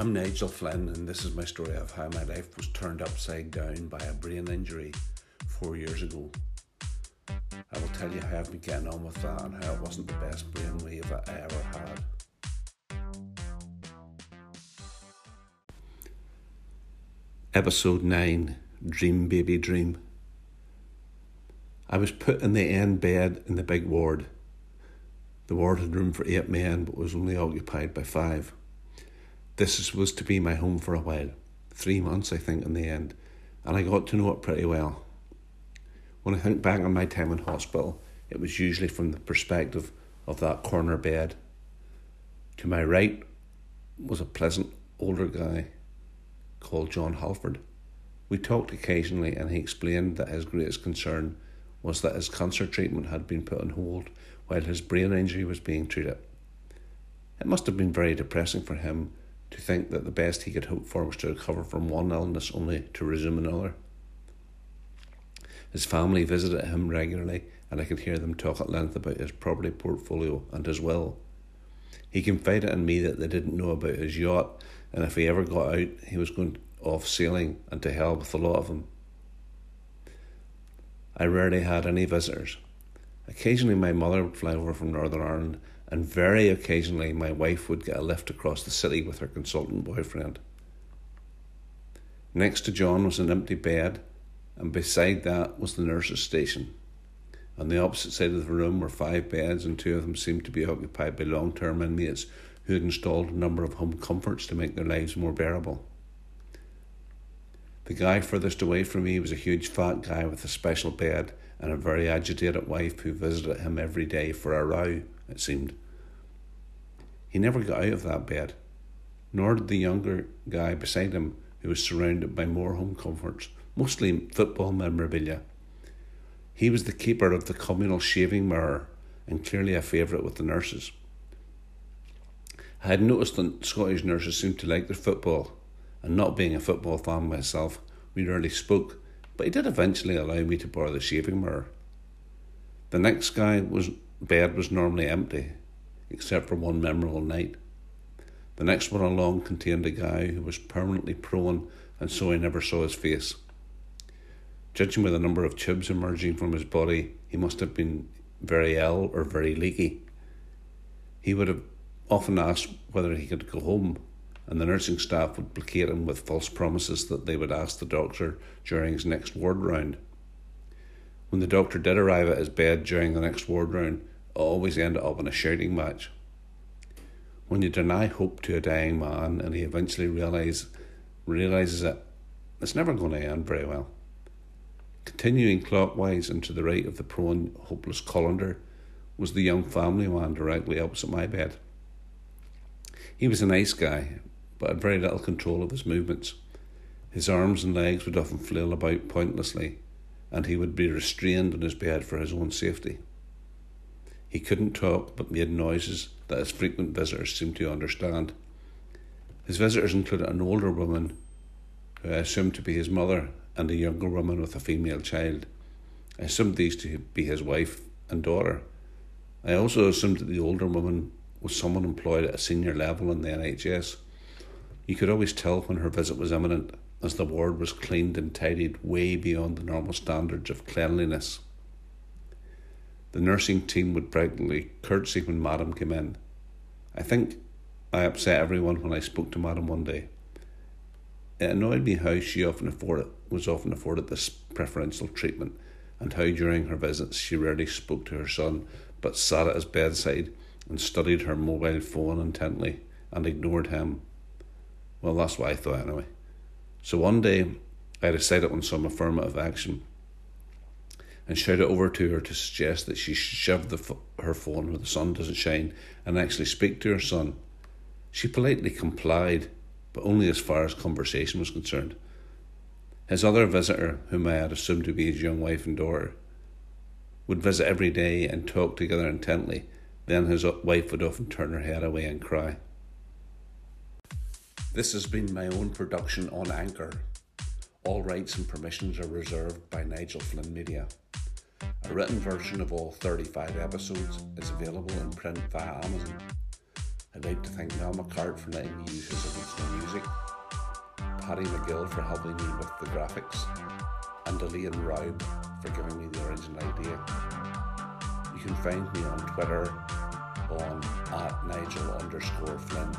I'm Nigel Flynn, and this is my story of how my life was turned upside down by a brain injury four years ago. I will tell you how I've been getting on with that and how it wasn't the best brainwave I ever had. Episode 9 Dream Baby Dream. I was put in the end bed in the big ward. The ward had room for eight men but was only occupied by five. This was to be my home for a while. Three months, I think, in the end, and I got to know it pretty well. When I think back on my time in hospital, it was usually from the perspective of that corner bed. To my right was a pleasant older guy called John Halford. We talked occasionally, and he explained that his greatest concern was that his cancer treatment had been put on hold while his brain injury was being treated. It must have been very depressing for him to think that the best he could hope for was to recover from one illness only to resume another. His family visited him regularly, and I could hear them talk at length about his property portfolio and his will. He confided in me that they didn't know about his yacht, and if he ever got out, he was going off sailing and to hell with a lot of them. I rarely had any visitors. Occasionally, my mother would fly over from Northern Ireland and very occasionally my wife would get a lift across the city with her consultant boyfriend. Next to John was an empty bed, and beside that was the nurse's station. On the opposite side of the room were five beds, and two of them seemed to be occupied by long term inmates who had installed a number of home comforts to make their lives more bearable. The guy furthest away from me was a huge fat guy with a special bed and a very agitated wife who visited him every day for a row it seemed. He never got out of that bed, nor did the younger guy beside him, who was surrounded by more home comforts, mostly football memorabilia. He was the keeper of the communal shaving mirror and clearly a favourite with the nurses. I had noticed that Scottish nurses seemed to like their football, and not being a football fan myself, we rarely spoke, but he did eventually allow me to borrow the shaving mirror. The next guy was bed was normally empty, except for one memorable night. The next one along contained a guy who was permanently prone, and so I never saw his face. Judging by the number of tubes emerging from his body, he must have been very ill or very leaky. He would have often asked whether he could go home, and the nursing staff would placate him with false promises that they would ask the doctor during his next ward round. When the doctor did arrive at his bed during the next ward round, it always ended up in a shouting match. When you deny hope to a dying man and he eventually realize, realizes it, it's never going to end very well. Continuing clockwise and to the right of the prone, hopeless colander was the young family man directly opposite my bed. He was a nice guy, but had very little control of his movements. His arms and legs would often flail about pointlessly, and he would be restrained in his bed for his own safety. He couldn't talk but made noises that his frequent visitors seemed to understand. His visitors included an older woman, who I assumed to be his mother, and a younger woman with a female child. I assumed these to be his wife and daughter. I also assumed that the older woman was someone employed at a senior level in the NHS. You could always tell when her visit was imminent as the ward was cleaned and tidied way beyond the normal standards of cleanliness. The nursing team would practically curtsy when Madam came in. I think I upset everyone when I spoke to Madam one day. It annoyed me how she often afforded was often afforded this preferential treatment, and how during her visits she rarely spoke to her son, but sat at his bedside and studied her mobile phone intently and ignored him. Well, that's what I thought anyway. So one day, I decided on some affirmative action and shouted over to her to suggest that she should shove the, her phone where the sun doesn't shine and actually speak to her son. She politely complied, but only as far as conversation was concerned. His other visitor, whom I had assumed to be his young wife and daughter, would visit every day and talk together intently. Then his wife would often turn her head away and cry. This has been my own production on Anchor. All rights and permissions are reserved by Nigel Flynn Media. A written version of all 35 episodes is available in print via Amazon. I'd like to thank Mel McCart for letting me use his original music Paddy McGill for helping me with the graphics, and Elaine Raub for giving me the original idea. You can find me on Twitter on at Nigel underscore Flynn